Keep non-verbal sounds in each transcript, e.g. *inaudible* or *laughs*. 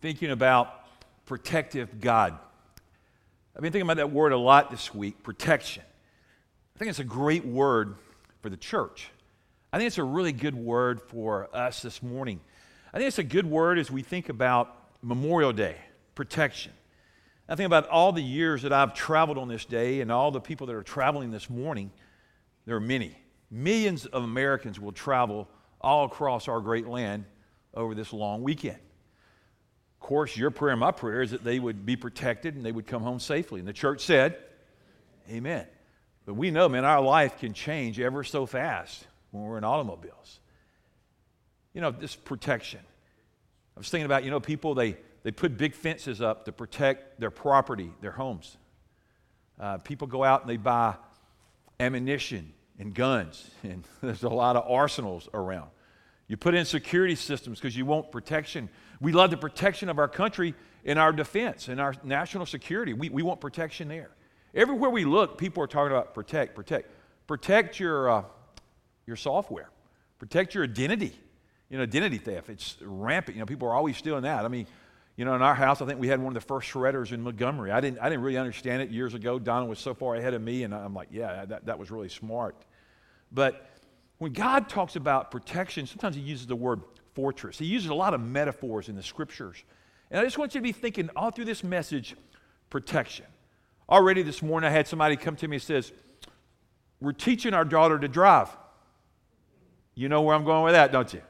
thinking about protective God. I've been thinking about that word a lot this week protection. I think it's a great word for the church. I think it's a really good word for us this morning. I think it's a good word as we think about Memorial Day, protection. I think about all the years that I've traveled on this day and all the people that are traveling this morning. There are many. Millions of Americans will travel all across our great land over this long weekend. Course, your prayer and my prayer is that they would be protected and they would come home safely. And the church said, Amen. But we know, man, our life can change ever so fast when we're in automobiles. You know, this protection. I was thinking about, you know, people, they, they put big fences up to protect their property, their homes. Uh, people go out and they buy ammunition and guns, *laughs* and there's a lot of arsenals around. You put in security systems because you want protection. We love the protection of our country in our defense and our national security. We, we want protection there. Everywhere we look, people are talking about protect, protect. Protect your, uh, your software, protect your identity. You know, identity theft, it's rampant. You know, people are always stealing that. I mean, you know, in our house, I think we had one of the first shredders in Montgomery. I didn't, I didn't really understand it years ago. Donna was so far ahead of me, and I'm like, yeah, that, that was really smart. But when God talks about protection, sometimes He uses the word fortress. He uses a lot of metaphors in the scriptures. And I just want you to be thinking all through this message protection. Already this morning, I had somebody come to me and says, We're teaching our daughter to drive. You know where I'm going with that, don't you?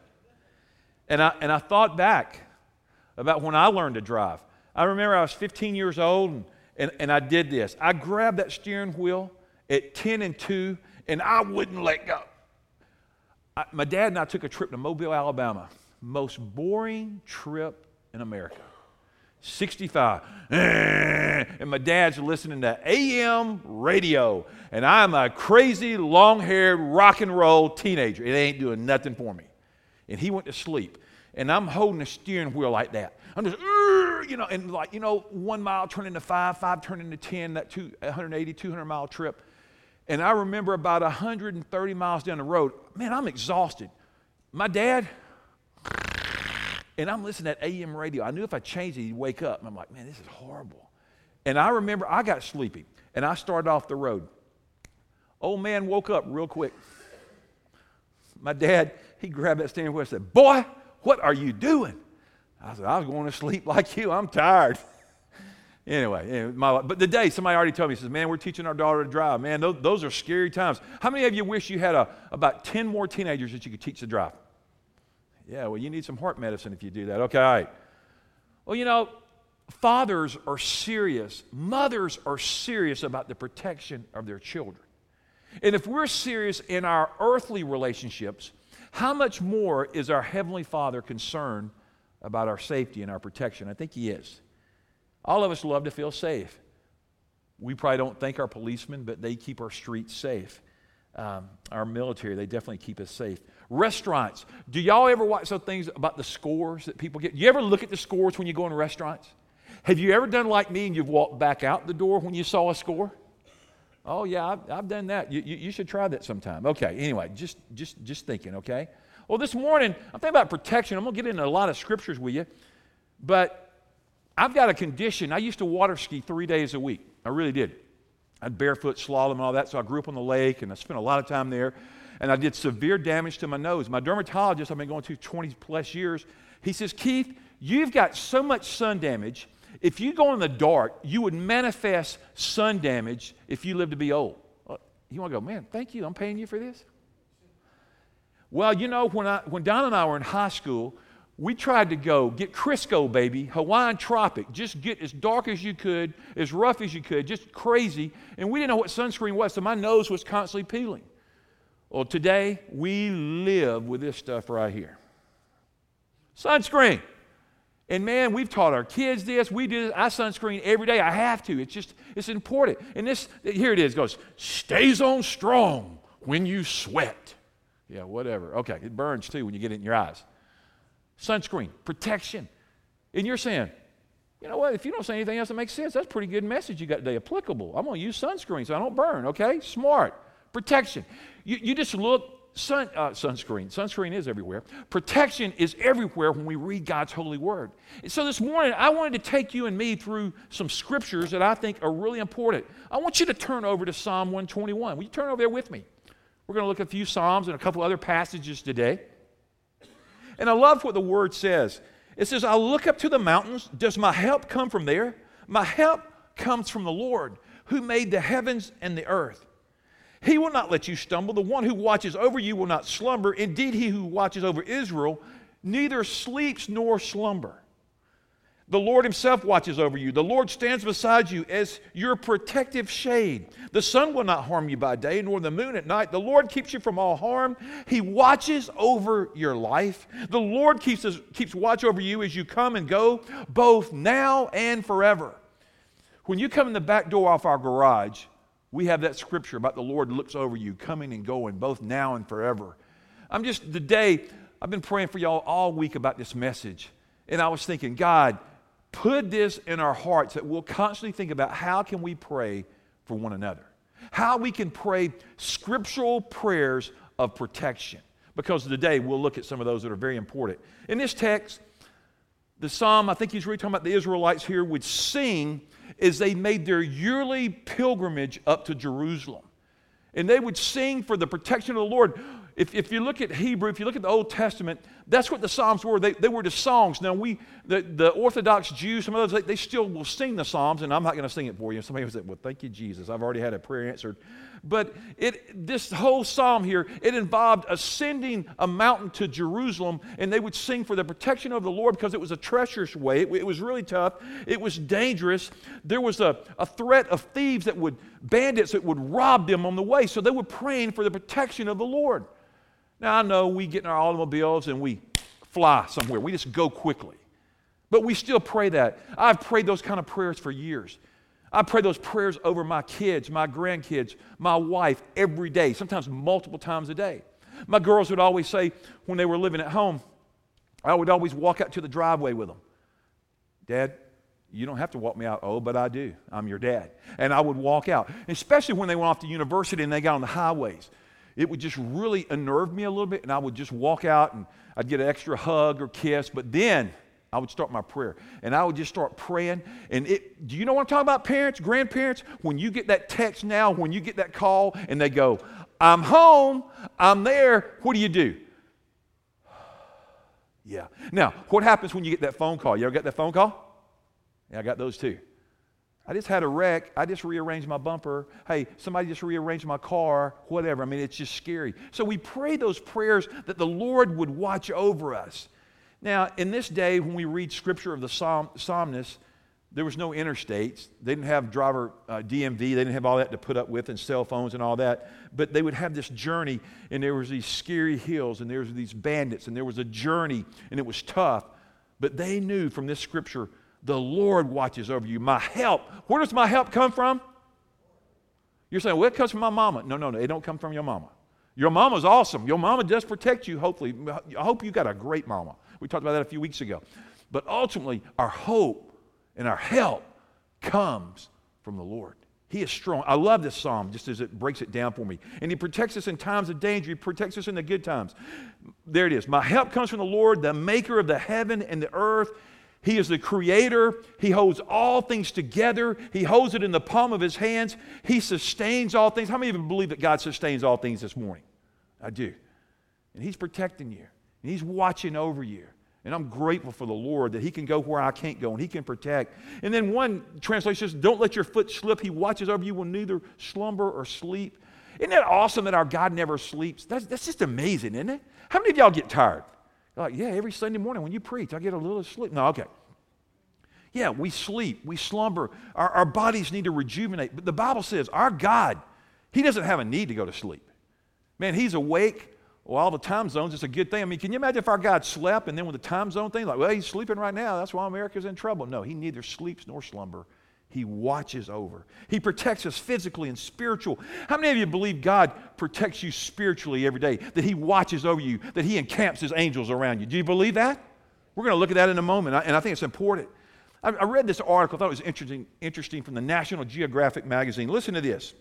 And I, and I thought back about when I learned to drive. I remember I was 15 years old and, and, and I did this. I grabbed that steering wheel at 10 and 2 and I wouldn't let go. I, my dad and I took a trip to Mobile, Alabama. Most boring trip in America. 65. *laughs* And my dad's listening to AM radio. And I'm a crazy, long haired, rock and roll teenager. It ain't doing nothing for me. And he went to sleep. And I'm holding the steering wheel like that. I'm just, you know, and like, you know, one mile turning to five, five turning to 10, that two, 180, 200 mile trip. And I remember about 130 miles down the road, man, I'm exhausted. My dad, and I'm listening to AM radio. I knew if I changed it, he'd wake up. And I'm like, man, this is horrible. And I remember I got sleepy and I started off the road. Old man woke up real quick. My dad, he grabbed that steering wheel and said, Boy, what are you doing? I said, I was going to sleep like you. I'm tired. *laughs* Anyway, my, but the day somebody already told me, says, Man, we're teaching our daughter to drive. Man, those, those are scary times. How many of you wish you had a, about 10 more teenagers that you could teach to drive? Yeah, well, you need some heart medicine if you do that. Okay, all right. Well, you know, fathers are serious, mothers are serious about the protection of their children. And if we're serious in our earthly relationships, how much more is our Heavenly Father concerned about our safety and our protection? I think He is. All of us love to feel safe. We probably don't thank our policemen, but they keep our streets safe. Um, our military, they definitely keep us safe. Restaurants. Do y'all ever watch some things about the scores that people get? You ever look at the scores when you go in restaurants? Have you ever done like me and you've walked back out the door when you saw a score? Oh yeah, I've, I've done that. You, you, you, should try that sometime. Okay. Anyway, just just just thinking. Okay. Well, this morning I'm thinking about protection. I'm gonna get into a lot of scriptures with you, but I've got a condition. I used to water ski three days a week. I really did. I'd barefoot slalom and all that, so I grew up on the lake and I spent a lot of time there. And I did severe damage to my nose. My dermatologist, I've been going to 20 plus years, he says, Keith, you've got so much sun damage. If you go in the dark, you would manifest sun damage if you live to be old. Uh, you want to go, man, thank you. I'm paying you for this? Well, you know, when, I, when Don and I were in high school, we tried to go get Crisco, baby, Hawaiian Tropic, just get as dark as you could, as rough as you could, just crazy. And we didn't know what sunscreen was, so my nose was constantly peeling. Well, today we live with this stuff right here sunscreen. And man, we've taught our kids this. We do this. I sunscreen every day. I have to. It's just, it's important. And this, here it is, goes, stays on strong when you sweat. Yeah, whatever. Okay, it burns too when you get it in your eyes sunscreen, protection. And you're saying, you know what, if you don't say anything else that makes sense, that's a pretty good message you got today. Applicable. I'm going to use sunscreen so I don't burn, okay? Smart. Protection. You, you just look sun, uh, sunscreen. Sunscreen is everywhere. Protection is everywhere when we read God's holy word. And so this morning, I wanted to take you and me through some scriptures that I think are really important. I want you to turn over to Psalm 121. Will you turn over there with me? We're going to look at a few Psalms and a couple other passages today. And I love what the word says. It says, I look up to the mountains. Does my help come from there? My help comes from the Lord who made the heavens and the earth. He will not let you stumble. The one who watches over you will not slumber. Indeed, he who watches over Israel neither sleeps nor slumber. The Lord Himself watches over you. The Lord stands beside you as your protective shade. The sun will not harm you by day, nor the moon at night. The Lord keeps you from all harm. He watches over your life. The Lord keeps, us, keeps watch over you as you come and go, both now and forever. When you come in the back door off our garage, we have that scripture about the Lord looks over you, coming and going, both now and forever. I'm just, today, I've been praying for y'all all week about this message. And I was thinking, God, put this in our hearts that we'll constantly think about how can we pray for one another? How we can pray scriptural prayers of protection. Because today we'll look at some of those that are very important. In this text the psalm i think he's really talking about the israelites here would sing as they made their yearly pilgrimage up to jerusalem. And they would sing for the protection of the lord. If, if you look at Hebrew, if you look at the Old Testament, that's what the Psalms were. They, they were the songs. Now, we, the, the Orthodox Jews, some of those, they, they still will sing the Psalms, and I'm not going to sing it for you. Somebody will say, Well, thank you, Jesus. I've already had a prayer answered. But it, this whole psalm here, it involved ascending a mountain to Jerusalem, and they would sing for the protection of the Lord because it was a treacherous way. It, it was really tough. It was dangerous. There was a, a threat of thieves that would, bandits that would rob them on the way. So they were praying for the protection of the Lord. Now, I know we get in our automobiles and we fly somewhere, we just go quickly. But we still pray that. I've prayed those kind of prayers for years. I pray those prayers over my kids, my grandkids, my wife every day, sometimes multiple times a day. My girls would always say when they were living at home, I would always walk out to the driveway with them. Dad, you don't have to walk me out. Oh, but I do. I'm your dad. And I would walk out, especially when they went off to university and they got on the highways it would just really unnerve me a little bit, and I would just walk out and I'd get an extra hug or kiss. But then I would start my prayer, and I would just start praying. And it, do you know what I'm talking about, parents, grandparents? When you get that text now, when you get that call, and they go, "I'm home, I'm there," what do you do? *sighs* yeah. Now, what happens when you get that phone call? You ever get that phone call? Yeah, I got those too. I just had a wreck. I just rearranged my bumper. Hey, somebody just rearranged my car, whatever. I mean, it's just scary. So we pray those prayers that the Lord would watch over us. Now, in this day, when we read scripture of the psalm, psalmist, there was no interstates. They didn't have driver uh, DMV. They didn't have all that to put up with and cell phones and all that. But they would have this journey, and there was these scary hills, and there was these bandits, and there was a journey, and it was tough. But they knew from this scripture the Lord watches over you. My help. Where does my help come from? You're saying, well, it comes from my mama. No, no, no. It don't come from your mama. Your mama's awesome. Your mama does protect you, hopefully. I hope you got a great mama. We talked about that a few weeks ago. But ultimately, our hope and our help comes from the Lord. He is strong. I love this psalm just as it breaks it down for me. And He protects us in times of danger, He protects us in the good times. There it is. My help comes from the Lord, the maker of the heaven and the earth. He is the creator. He holds all things together. He holds it in the palm of his hands. He sustains all things. How many of you believe that God sustains all things this morning? I do. And he's protecting you. And he's watching over you. And I'm grateful for the Lord that He can go where I can't go and He can protect. And then one translation says, Don't let your foot slip. He watches over you will neither slumber or sleep. Isn't that awesome that our God never sleeps? That's, that's just amazing, isn't it? How many of y'all get tired? Like, yeah, every Sunday morning when you preach, I get a little sleep. No, okay. Yeah, we sleep, we slumber. Our, our bodies need to rejuvenate. But the Bible says our God, He doesn't have a need to go to sleep. Man, He's awake. Well, all the time zones, it's a good thing. I mean, can you imagine if our God slept and then with the time zone thing, like, well, He's sleeping right now. That's why America's in trouble. No, He neither sleeps nor slumber. He watches over. He protects us physically and spiritual. How many of you believe God protects you spiritually every day? That He watches over you, that He encamps His angels around you. Do you believe that? We're going to look at that in a moment, and I think it's important. I read this article, I thought it was interesting, interesting from the National Geographic magazine. Listen to this.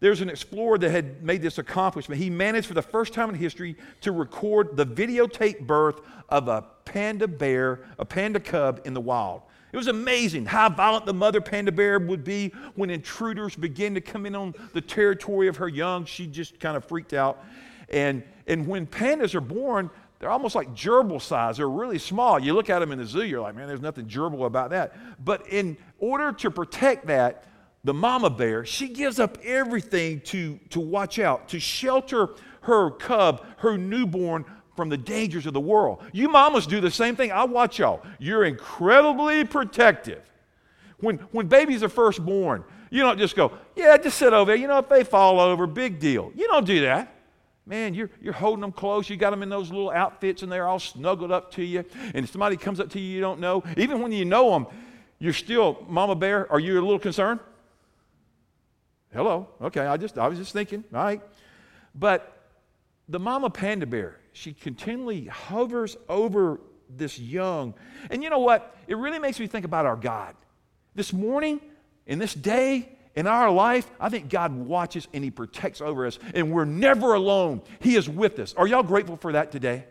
There's an explorer that had made this accomplishment. He managed for the first time in history to record the videotape birth of a panda bear, a panda cub in the wild. It was amazing how violent the mother panda bear would be when intruders began to come in on the territory of her young. She just kind of freaked out. And, and when pandas are born, they're almost like gerbil size. They're really small. You look at them in the zoo, you're like, man, there's nothing gerbil about that. But in order to protect that, the mama bear, she gives up everything to, to watch out, to shelter her cub, her newborn, from the dangers of the world. You mamas do the same thing. I watch y'all. You're incredibly protective. When, when babies are first born, you don't just go, yeah, just sit over there. You know, if they fall over, big deal. You don't do that. Man, you're, you're holding them close. You got them in those little outfits and they're all snuggled up to you. And if somebody comes up to you you don't know, even when you know them, you're still, Mama Bear, are you a little concerned? Hello. Okay, I just I was just thinking. All right. But the mama panda bear, she continually hovers over this young. And you know what? It really makes me think about our God. This morning, in this day, in our life, I think God watches and He protects over us, and we're never alone. He is with us. Are y'all grateful for that today?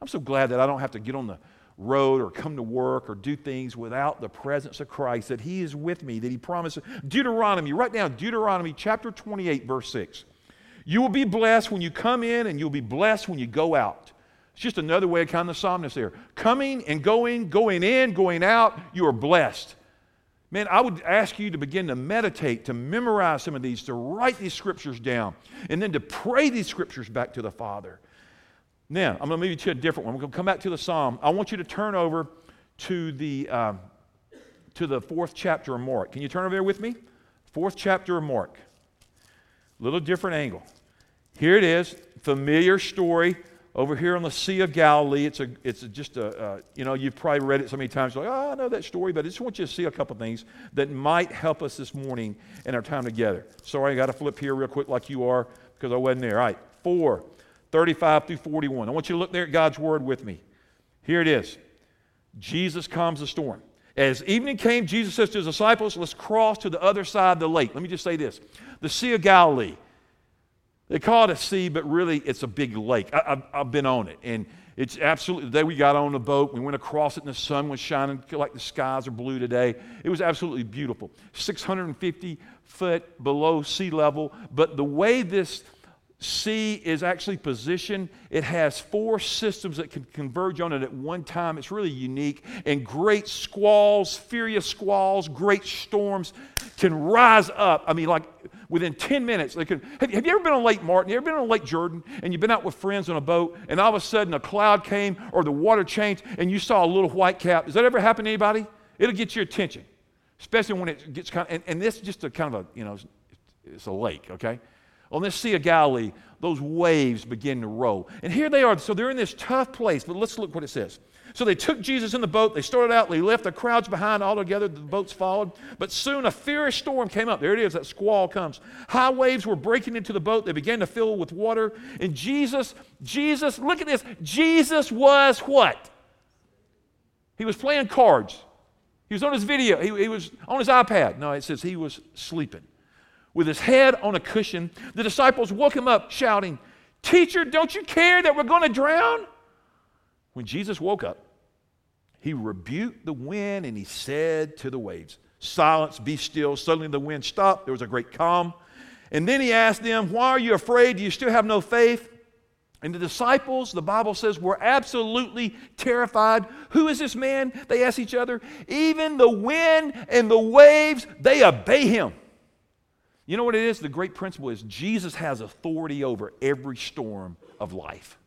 I'm so glad that I don't have to get on the road or come to work or do things without the presence of Christ, that He is with me, that He promises. Deuteronomy, write down Deuteronomy chapter 28, verse 6. You will be blessed when you come in, and you'll be blessed when you go out. It's just another way of kind of the psalmist there. Coming and going, going in, going out, you are blessed. Man, I would ask you to begin to meditate, to memorize some of these, to write these scriptures down, and then to pray these scriptures back to the Father. Now, I'm going to move you to a different one. We're going to come back to the psalm. I want you to turn over to the, um, to the fourth chapter of Mark. Can you turn over there with me? Fourth chapter of Mark. Little different angle. Here it is, familiar story over here on the Sea of Galilee. It's, a, it's a, just a, uh, you know, you've probably read it so many times, like, oh, I know that story, but I just want you to see a couple things that might help us this morning in our time together. Sorry, I got to flip here real quick like you are because I wasn't there. All right, four. 35 through 41. I want you to look there at God's word with me. Here it is Jesus calms the storm. As evening came, Jesus says to his disciples, Let's cross to the other side of the lake. Let me just say this the Sea of Galilee. They call it a sea, but really it's a big lake. I, have been on it. And it's absolutely, the day we got on the boat, we went across it and the sun was shining like the skies are blue today. It was absolutely beautiful. 650 foot below sea level. But the way this sea is actually positioned. It has four systems that can converge on it at one time. It's really unique. And great squalls, furious squalls, great storms can rise up. I mean, like within 10 minutes, they can. Have, have you ever been on Lake Martin? You ever been on Lake Jordan and you've been out with friends on a boat and all of a sudden a cloud came or the water changed and you saw a little white cap? Does that ever happen to anybody? It'll get your attention, especially when it gets kind of, and, and this is just a kind of a, you know, it's a lake, okay? On this Sea of Galilee, those waves begin to roll. And here they are. So they're in this tough place. But let's look what it says. So they took Jesus in the boat. They started out, they left the crowds behind all together. The boats followed. But soon a fierce storm came up. There it is, that squall comes. High waves were breaking into the boat. They began to fill with water. And Jesus, Jesus, look at this. Jesus was what? He was playing cards. He was on his video. He, he was on his iPad. No, it says he was sleeping with his head on a cushion. The disciples woke him up, shouting, Teacher, don't you care that we're going to drown? When Jesus woke up, he rebuked the wind and he said to the waves, Silence, be still. Suddenly the wind stopped. There was a great calm. And then he asked them, Why are you afraid? Do you still have no faith? And the disciples, the Bible says, were absolutely terrified. Who is this man? They asked each other. Even the wind and the waves, they obey him. You know what it is? The great principle is Jesus has authority over every storm of life.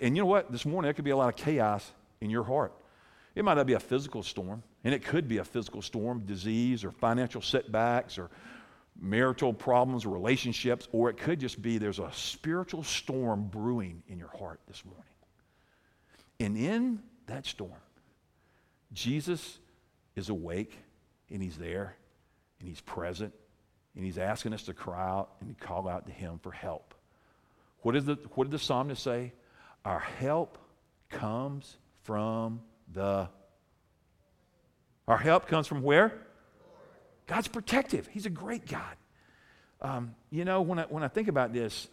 And you know what? This morning, there could be a lot of chaos in your heart. It might not be a physical storm, and it could be a physical storm, disease or financial setbacks or marital problems or relationships, or it could just be there's a spiritual storm brewing in your heart this morning. And in that storm, Jesus is awake and he's there and he's present and he's asking us to cry out and call out to him for help. What, is the, what did the psalmist say? Our help comes from the. Our help comes from where? God's protective. He's a great God. um, you know, when I, when I think about this,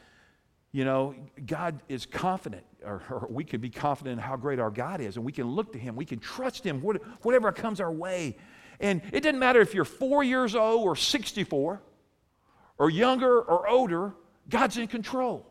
you know, God is confident, or, or, we can be confident in how great our God is, and we can look to Him, we can trust Him, whatever comes our way. And it doesn't matter if you're four years old or 64, or younger or older, God's in control.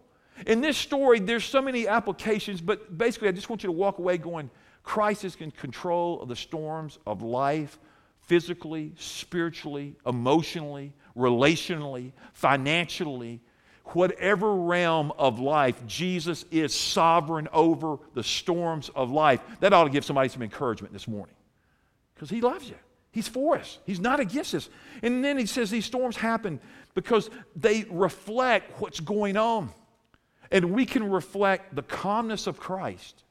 In this story, there's so many applications, but basically, I just want you to walk away going, Christ is in control of the storms of life, physically, spiritually, emotionally, relationally, financially, whatever realm of life, Jesus is sovereign over the storms of life. That ought to give somebody some encouragement this morning because He loves you. He's for us. He's not against us. And then He says these storms happen because they reflect what's going on. And we can reflect the calmness of Christ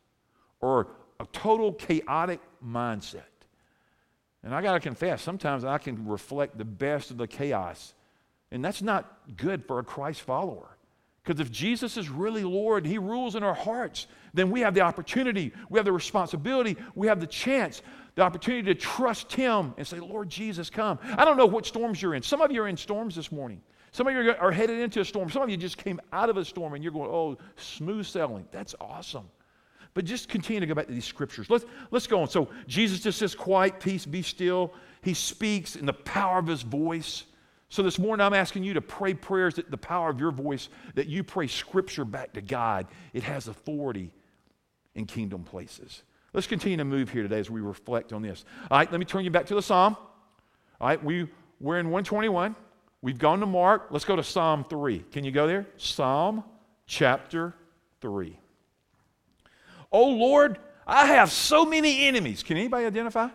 or a total chaotic mindset. And I got to confess, sometimes I can reflect the best of the chaos and that's not good for a Christ follower. Because if Jesus is really Lord, He rules in our hearts, then we have the opportunity, we have the responsibility, we have the chance, the opportunity to trust Him and say, Lord Jesus, come. I don't know what storms you're in. Some of you are in storms this morning. Some of you are headed into a storm. Some of you just came out of a storm and you're going, oh, smooth sailing. That's awesome. But just continue to go back to these scriptures. Let's, let's go on. So Jesus just says, quiet, peace, be still. He speaks in the power of his voice. So this morning, I'm asking you to pray prayers that the power of your voice, that you pray scripture back to God. It has authority in kingdom places. Let's continue to move here today as we reflect on this. All right, let me turn you back to the Psalm. All right, we, we're in 121. We've gone to Mark. Let's go to Psalm 3. Can you go there? Psalm chapter 3. Oh Lord, I have so many enemies. Can anybody identify?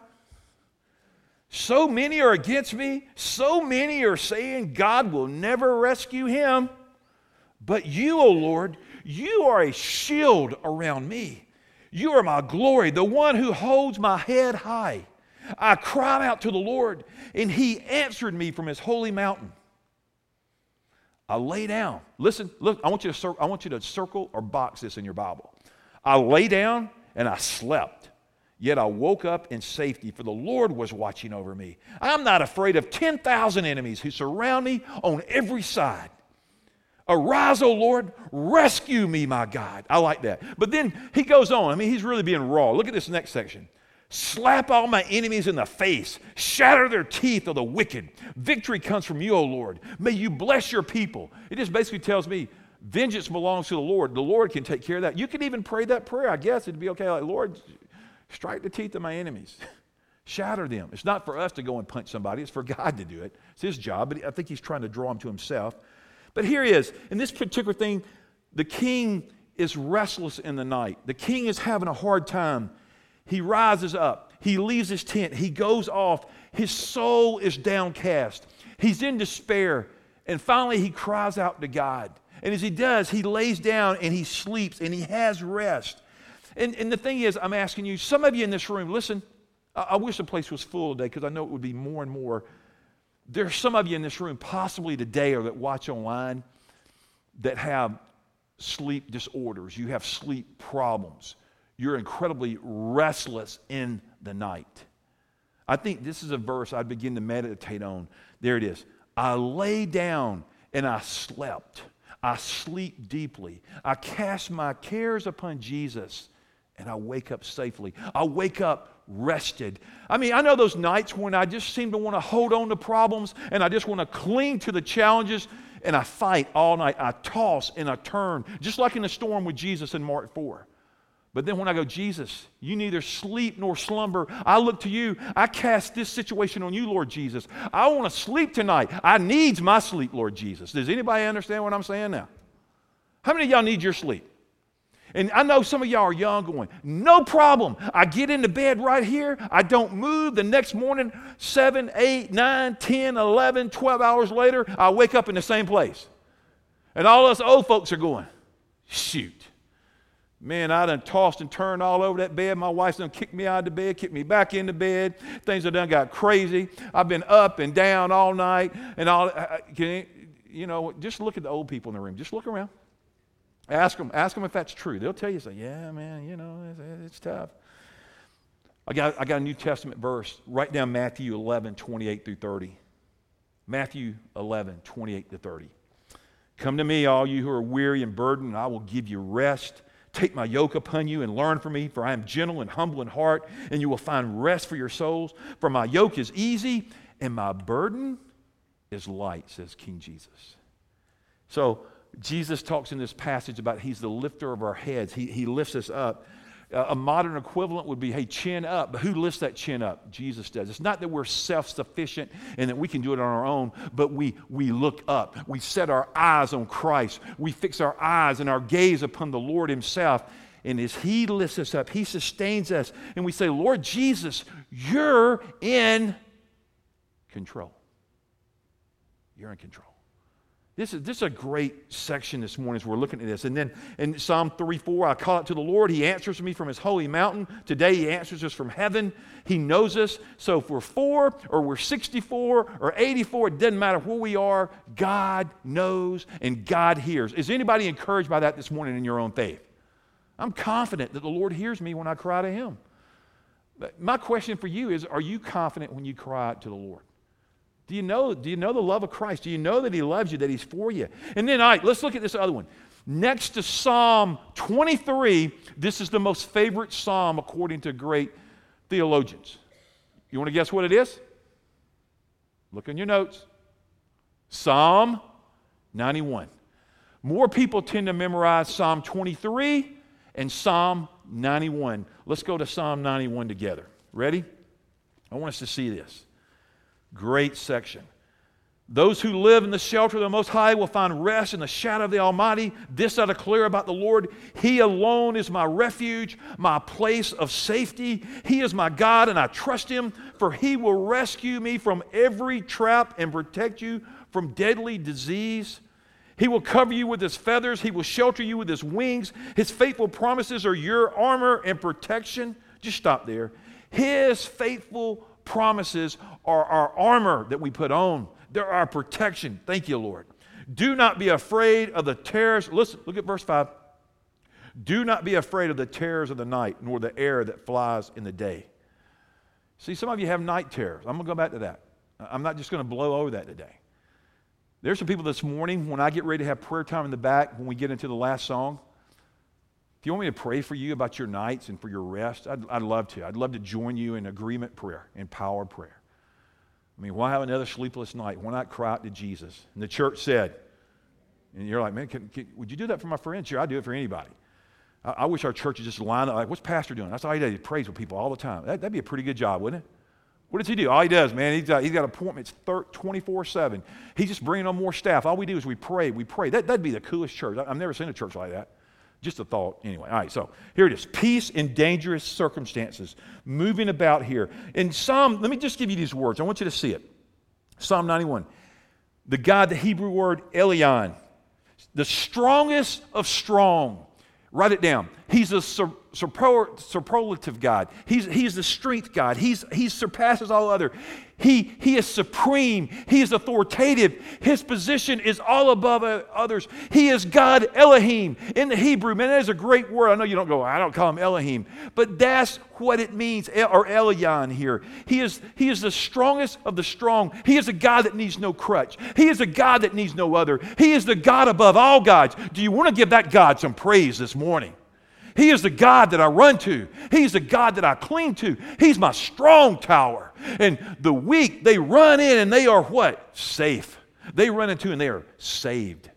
So many are against me. So many are saying God will never rescue him. But you, O oh Lord, you are a shield around me. You are my glory, the one who holds my head high. I cried out to the Lord, and he answered me from his holy mountain. I lay down. Listen, look, I want you to, I want you to circle or box this in your Bible. I lay down and I slept. Yet I woke up in safety, for the Lord was watching over me. I'm not afraid of 10,000 enemies who surround me on every side. Arise, O Lord, rescue me, my God. I like that. But then he goes on. I mean, he's really being raw. Look at this next section. Slap all my enemies in the face, shatter their teeth of the wicked. Victory comes from you, O Lord. May you bless your people. It just basically tells me vengeance belongs to the Lord. The Lord can take care of that. You can even pray that prayer. I guess it'd be okay. Like, Lord, Strike the teeth of my enemies. *laughs* Shatter them. It's not for us to go and punch somebody, it's for God to do it. It's his job, but I think he's trying to draw them to himself. But here he is. In this particular thing, the king is restless in the night. The king is having a hard time. He rises up. He leaves his tent. He goes off. His soul is downcast. He's in despair. And finally, he cries out to God. And as he does, he lays down and he sleeps and he has rest. And, and the thing is, I'm asking you, some of you in this room, listen, I, I wish the place was full today because I know it would be more and more. There's some of you in this room, possibly today or that watch online, that have sleep disorders. You have sleep problems. You're incredibly restless in the night. I think this is a verse I'd begin to meditate on. There it is. I lay down and I slept. I sleep deeply. I cast my cares upon Jesus and I wake up safely. I wake up rested. I mean, I know those nights when I just seem to want to hold on to problems and I just want to cling to the challenges and I fight all night. I toss and I turn, just like in the storm with Jesus in Mark 4. But then when I go, Jesus, you neither sleep nor slumber. I look to you. I cast this situation on you, Lord Jesus. I want to sleep tonight. I needs my sleep, Lord Jesus. Does anybody understand what I'm saying now? How many of y'all need your sleep? And I know some of y'all are young going, no problem. I get into bed right here. I don't move. The next morning, 7, 8, 9, 10, 11, 12 hours later, I wake up in the same place. And all us old folks are going, shoot. Man, I done tossed and turned all over that bed. My wife's done kicked me out of the bed, kicked me back into bed. Things have done got crazy. I've been up and down all night and all. Uh, uh, can you know, just look at the old people in the room. Just look around. Ask them, ask them if that's true. They'll tell you, say, yeah, man, you know, it's, it's tough. I got, I got a New Testament verse. Write down Matthew 11, 28 through 30. Matthew 11, 28 to 30. Come to me, all you who are weary and burdened, and I will give you rest. Take my yoke upon you and learn from me, for I am gentle and humble in heart, and you will find rest for your souls. For my yoke is easy and my burden is light, says King Jesus. So, Jesus talks in this passage about he's the lifter of our heads. He, he lifts us up. Uh, a modern equivalent would be, hey, chin up. But who lifts that chin up? Jesus does. It's not that we're self sufficient and that we can do it on our own, but we, we look up. We set our eyes on Christ. We fix our eyes and our gaze upon the Lord Himself. And as He lifts us up, He sustains us. And we say, Lord Jesus, you're in control. You're in control. This is, this is a great section this morning as we're looking at this. And then in Psalm 34, I call out to the Lord. He answers me from his holy mountain. Today, he answers us from heaven. He knows us. So if we're four or we're 64 or 84, it doesn't matter where we are, God knows and God hears. Is anybody encouraged by that this morning in your own faith? I'm confident that the Lord hears me when I cry to him. But my question for you is Are you confident when you cry out to the Lord? Do you know, do you know the love of Christ? Do you know that He loves you, that He's for you? And then, all right, let's look at this other one. Next to Psalm 23, this is the most favorite psalm according to great theologians. You want to guess what it is? Look in your notes. Psalm 91. More people tend to memorize Psalm 23 and Psalm 91. Let's go to Psalm 91 together. Ready? I want us to see this. Great section. Those who live in the shelter of the Most High will find rest in the shadow of the Almighty. This I declare about the Lord. He alone is my refuge, my place of safety. He is my God, and I trust Him, for He will rescue me from every trap and protect you from deadly disease. He will cover you with His feathers, He will shelter you with His wings. His faithful promises are your armor and protection. Just stop there. His faithful promises are our armor that we put on, they're our protection. Thank you, Lord. Do not be afraid of the terrors. Listen, look at verse 5. Do not be afraid of the terrors of the night, nor the air that flies in the day. See, some of you have night terrors. I'm going to go back to that. I'm not just going to blow over that today. There's some people this morning, when I get ready to have prayer time in the back, when we get into the last song, if you want me to pray for you about your nights and for your rest, I'd, I'd love to. I'd love to join you in agreement prayer, in power prayer. I mean, why have another sleepless night? Why not cry out to Jesus? And the church said, and you're like, man, can, can, would you do that for my friends? Sure, I'd do it for anybody. I, I wish our church churches just line up like, what's Pastor doing? That's all he does. He prays with people all the time. That, would be a pretty good job, wouldn't it? What does he do? All he does, man, he's got, he's got appointments 24 7. He's just bringing on more staff. All we do is we pray, we pray. That, that'd be the coolest church. I, I've never seen a church like that. Just a thought. Anyway, all right, so here it is peace in dangerous circumstances. Moving about here. In Psalm, let me just give you these words. I want you to see it. Psalm 91. The God, the Hebrew word Elyon, the strongest of strong. Write it down. He's a superlative God. He's, he's the strength God. He's, he surpasses all other. He, he is supreme. He is authoritative. His position is all above others. He is God Elohim. In the Hebrew, man, that is a great word. I know you don't go, I don't call him Elohim, but that's what it means, or Elyon here. He is, he is the strongest of the strong. He is a God that needs no crutch. He is a God that needs no other. He is the God above all gods. Do you want to give that God some praise this morning? He is the God that I run to. He's the God that I cling to. He's my strong tower. And the weak, they run in and they are what? Safe. They run into and they are saved.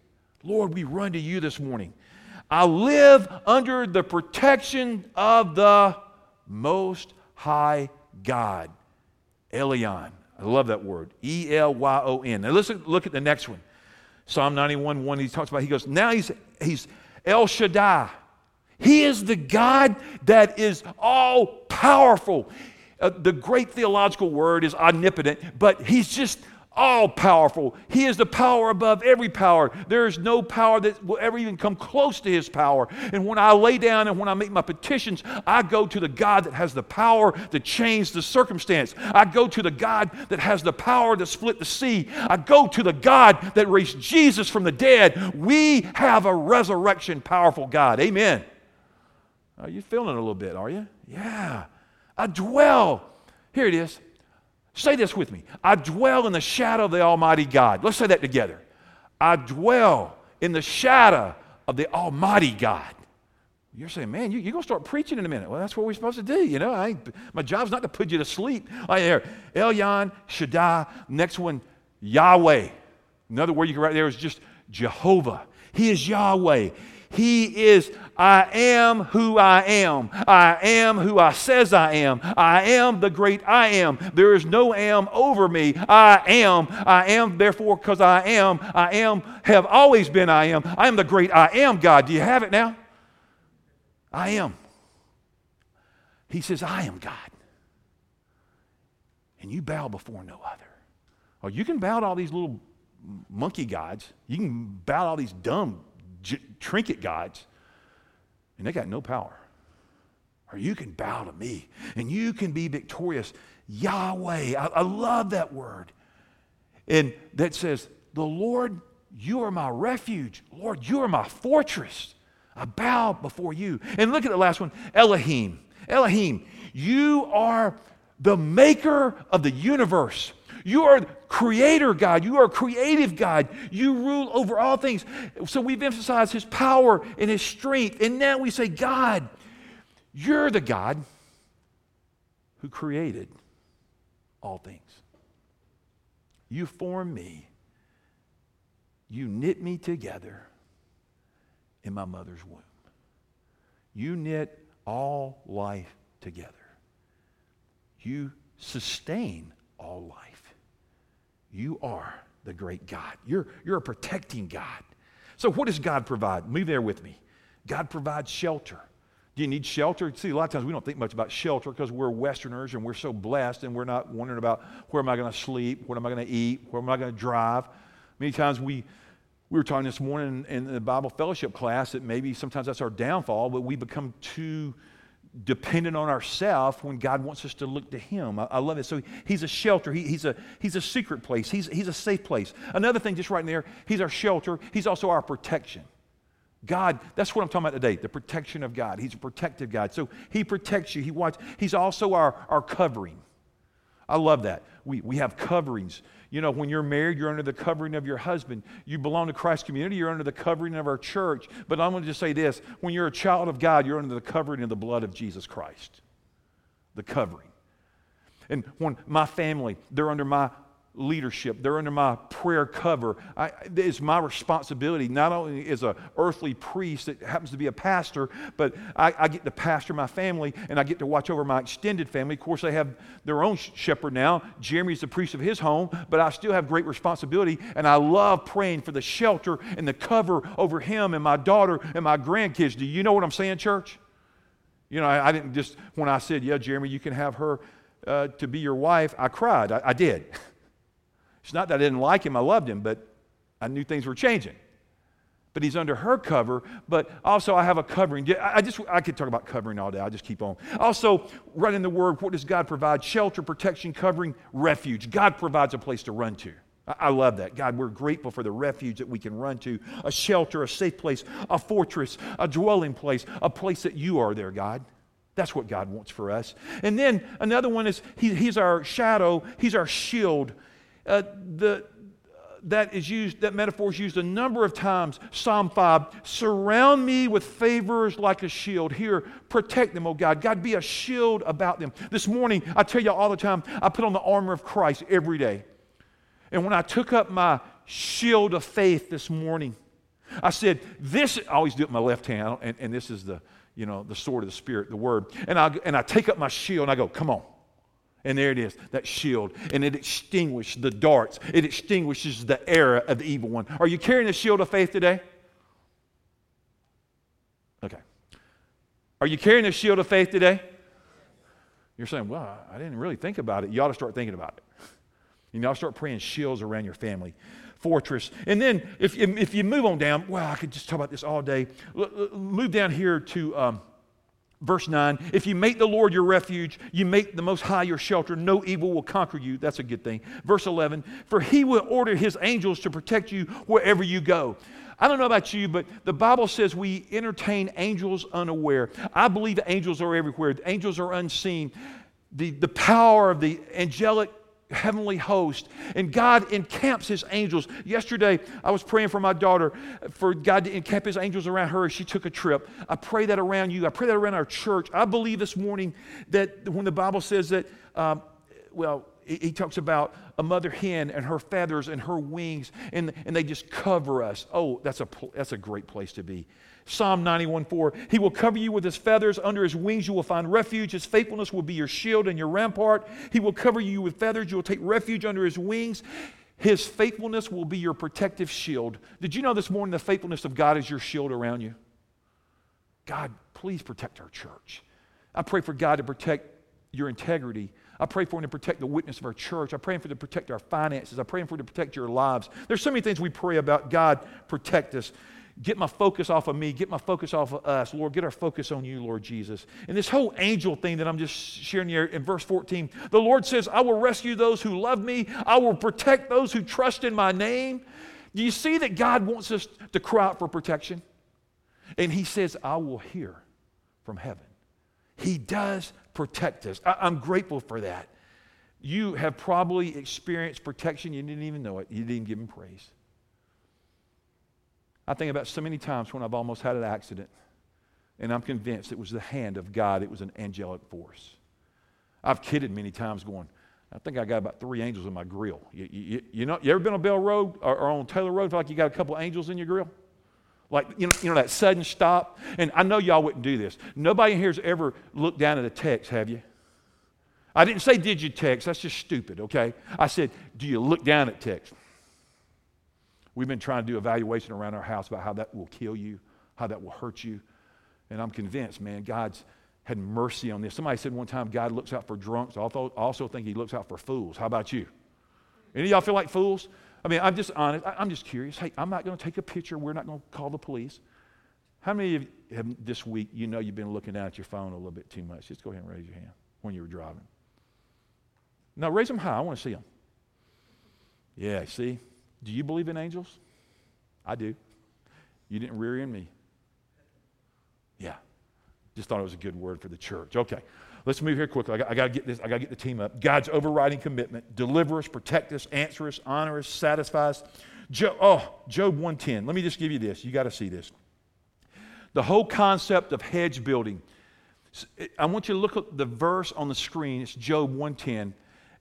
Lord, we run to you this morning. I live under the protection of the Most High God. Elyon. I love that word. E L Y O N. Now listen, look at the next one. Psalm 91 1, he talks about, he goes, now he's, he's El Shaddai. He is the God that is all powerful. Uh, the great theological word is omnipotent, but He's just all powerful. He is the power above every power. There is no power that will ever even come close to his power. And when I lay down and when I make my petitions, I go to the God that has the power to change the circumstance. I go to the God that has the power to split the sea. I go to the God that raised Jesus from the dead. We have a resurrection powerful God. Amen. Are you feeling it a little bit, are you? Yeah. I dwell. Here it is. Say this with me. I dwell in the shadow of the Almighty God. Let's say that together. I dwell in the shadow of the Almighty God. You're saying, man, you, are going to start preaching in a minute. Well, that's what we're supposed to do. You know, I, my job's not to put you to sleep. I there, Elyon, Shaddai. Next one, Yahweh. Another word you can write there is just Jehovah. He is Yahweh. He is, I am who I am. I am who I says I am. I am the great I am. There is no am over me. I am. I am, therefore, because I am. I am, have always been I am. I am the great I am God. Do you have it now? I am. He says, I am God. And you bow before no other. Or you can bow to all these little monkey gods. You can bow to all these dumb j- trinket gods, and they got no power. Or you can bow to me and you can be victorious. Yahweh, I, I love that word. And that says, The Lord, you are my refuge. Lord, you are my fortress. I bow before you. And look at the last one Elohim. Elohim, you are the maker of the universe. You are creator God. You are creative God. You rule over all things. So we've emphasized his power and his strength. And now we say, God, you're the God who created all things. You formed me. You knit me together in my mother's womb. You knit all life together. You sustain all life. You are the great God. You're, you're a protecting God. So, what does God provide? Move there with me. God provides shelter. Do you need shelter? See, a lot of times we don't think much about shelter because we're Westerners and we're so blessed and we're not wondering about where am I going to sleep, what am I going to eat, where am I going to drive. Many times we, we were talking this morning in the Bible fellowship class that maybe sometimes that's our downfall, but we become too dependent on ourselves when God wants us to look to Him. I, I love it. So He's a shelter. He, he's, a, he's a secret place. He's, he's a safe place. Another thing, just right in there, He's our shelter. He's also our protection. God, that's what I'm talking about today, the protection of God. He's a protective God. So He protects you. He watch, He's also our, our covering. I love that. We, we have coverings. You know, when you're married, you're under the covering of your husband. You belong to Christ's community, you're under the covering of our church. But I'm going to just say this when you're a child of God, you're under the covering of the blood of Jesus Christ. The covering. And when my family, they're under my leadership. They're under my prayer cover. I, it's my responsibility, not only as an earthly priest that happens to be a pastor, but I, I, get to pastor my family and I get to watch over my extended family. Of course, they have their own shepherd now. Jeremy's the priest of his home, but I still have great responsibility, and I love praying for the shelter and the cover over him and my daughter and my grandkids. Do you know what I'm saying, church? You know, I, I didn't just, when I said, Yeah, Jeremy, you can have her uh, to be your wife, I cried. I, I did. *laughs* It's not that I didn't like him, I loved him, but I knew things were changing. But he's under her cover, but also I have a covering. I just I could talk about covering all day. I'll just keep on. Also, in the word, what does God provide? Shelter, protection, covering, refuge. God provides a place to run to. I love that. God, we're grateful for the refuge that we can run to a shelter, a safe place, a fortress, a dwelling place, a place that you are there, God. That's what God wants for us. And then another one is he, He's our shadow, He's our shield. Uh, the, that is used, that metaphor is used a number of times. Psalm 5 Surround me with favors like a shield. Here, protect them, oh God. God, be a shield about them. This morning, I tell you all the time, I put on the armor of Christ every day. And when I took up my shield of faith this morning, I said, This, I always do it with my left hand, and, and this is the, you know, the sword of the Spirit, the word. And I, and I take up my shield and I go, Come on. And there it is, that shield. And it extinguishes the darts. It extinguishes the error of the evil one. Are you carrying the shield of faith today? Okay. Are you carrying the shield of faith today? You're saying, well, I didn't really think about it. You ought to start thinking about it. You know, start praying shields around your family, fortress. And then if, if you move on down, well, I could just talk about this all day. move down here to um, Verse 9, if you make the Lord your refuge, you make the Most High your shelter, no evil will conquer you. That's a good thing. Verse 11, for he will order his angels to protect you wherever you go. I don't know about you, but the Bible says we entertain angels unaware. I believe angels are everywhere, angels are unseen. The, the power of the angelic heavenly host. And God encamps his angels. Yesterday, I was praying for my daughter for God to encamp his angels around her as she took a trip. I pray that around you. I pray that around our church. I believe this morning that when the Bible says that, um, well, he talks about a mother hen and her feathers and her wings, and, and they just cover us. Oh, that's a, that's a great place to be. Psalm 91 4. He will cover you with his feathers. Under his wings you will find refuge. His faithfulness will be your shield and your rampart. He will cover you with feathers. You will take refuge under his wings. His faithfulness will be your protective shield. Did you know this morning the faithfulness of God is your shield around you? God, please protect our church. I pray for God to protect your integrity. I pray for him to protect the witness of our church. I pray for him to protect our finances. I pray for him to protect your lives. There's so many things we pray about. God, protect us. Get my focus off of me. Get my focus off of us. Lord, get our focus on you, Lord Jesus. And this whole angel thing that I'm just sharing here in verse 14, the Lord says, I will rescue those who love me. I will protect those who trust in my name. Do you see that God wants us to cry out for protection? And He says, I will hear from heaven. He does protect us. I, am grateful for that. You have probably experienced protection. You didn't even know it. You didn't give Him praise. I think about so many times when I've almost had an accident, and I'm convinced it was the hand of God, it was an angelic force. I've kidded many times going, I think I got about three angels in my grill. You, you, you know, you ever been on Bell Road or, or on Taylor Road? Feel like you got a couple angels in your grill? Like, you know, you know, that sudden stop. And I know y'all wouldn't do this. Nobody here's ever looked down at a text, have you? I didn't say, did you text? That's just stupid, okay? I said, do you look down at text? We've been trying to do evaluation around our house about how that will kill you, how that will hurt you. And I'm convinced, man, God's had mercy on this. Somebody said one time God looks out for drunks. I also think he looks out for fools. How about you? Any of y'all feel like fools? I mean, I'm just honest. I'm just curious. Hey, I'm not going to take a picture. We're not going to call the police. How many of you have this week, you know you've been looking at your phone a little bit too much? Just go ahead and raise your hand when you were driving. Now, raise them high. I want to see them. Yeah, see? Do you believe in angels? I do. You didn't rear in me. Yeah. Just thought it was a good word for the church. Okay. Let's move here quickly. I got, I got, to get this. I got to get the team up. God's overriding commitment: deliver us, protect us, answer us, honor us, satisfy us. Jo- oh, Job 110. Let me just give you this. You got to see this. The whole concept of hedge building. I want you to look at the verse on the screen. It's Job 110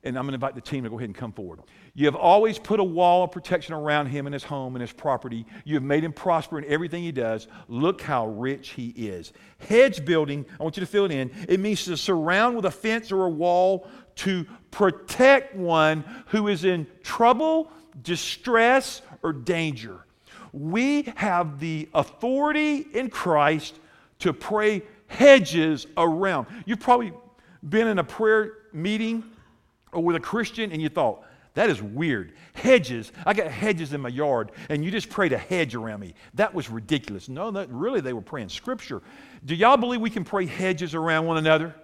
and I'm going to invite the team to go ahead and come forward. You have always put a wall of protection around him and his home and his property. You have made him prosper in everything he does. Look how rich he is. Hedge building, I want you to fill it in. It means to surround with a fence or a wall to protect one who is in trouble, distress, or danger. We have the authority in Christ to pray hedges around. You've probably been in a prayer meeting or with a Christian and you thought, that is weird. Hedges. I got hedges in my yard, and you just prayed a hedge around me. That was ridiculous. No, that, really, they were praying scripture. Do y'all believe we can pray hedges around one another?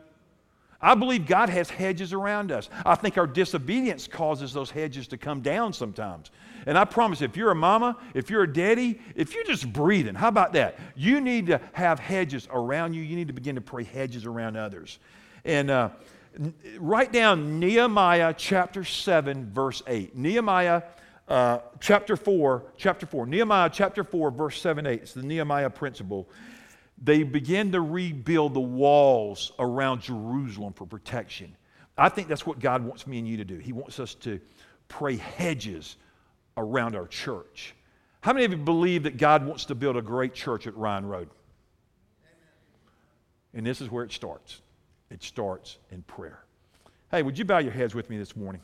I believe God has hedges around us. I think our disobedience causes those hedges to come down sometimes. And I promise, if you're a mama, if you're a daddy, if you're just breathing, how about that? You need to have hedges around you. You need to begin to pray hedges around others. And, uh, write down Nehemiah chapter 7, verse 8. Nehemiah uh, chapter 4, chapter 4. Nehemiah chapter 4, verse 7, 8. It's the Nehemiah principle. They begin to rebuild the walls around Jerusalem for protection. I think that's what God wants me and you to do. He wants us to pray hedges around our church. How many of you believe that God wants to build a great church at Ryan Road? And this is where it starts. It starts in prayer. Hey, would you bow your heads with me this morning?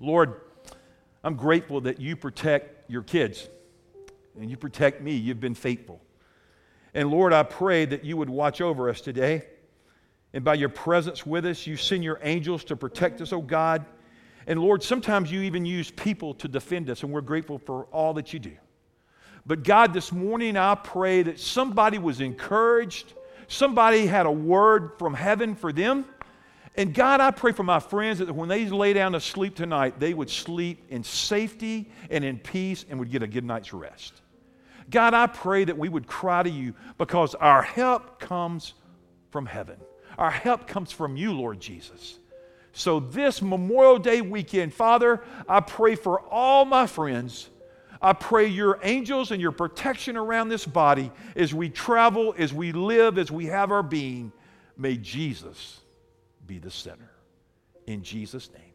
Lord, I'm grateful that you protect your kids and you protect me. You've been faithful. And Lord, I pray that you would watch over us today. And by your presence with us, you send your angels to protect us, oh God. And Lord, sometimes you even use people to defend us, and we're grateful for all that you do. But God, this morning I pray that somebody was encouraged somebody had a word from heaven for them. And God, I pray for my friends that when they lay down to sleep tonight, they would sleep in safety and in peace and would get a good night's rest. God, I pray that we would cry to you because our help comes from heaven. Our help comes from you, Lord Jesus. So, this Memorial Day weekend, Father, I pray for all my friends. I pray your angels and your protection around this body as we travel, as we live, as we have our being. May Jesus be the center. In Jesus' name.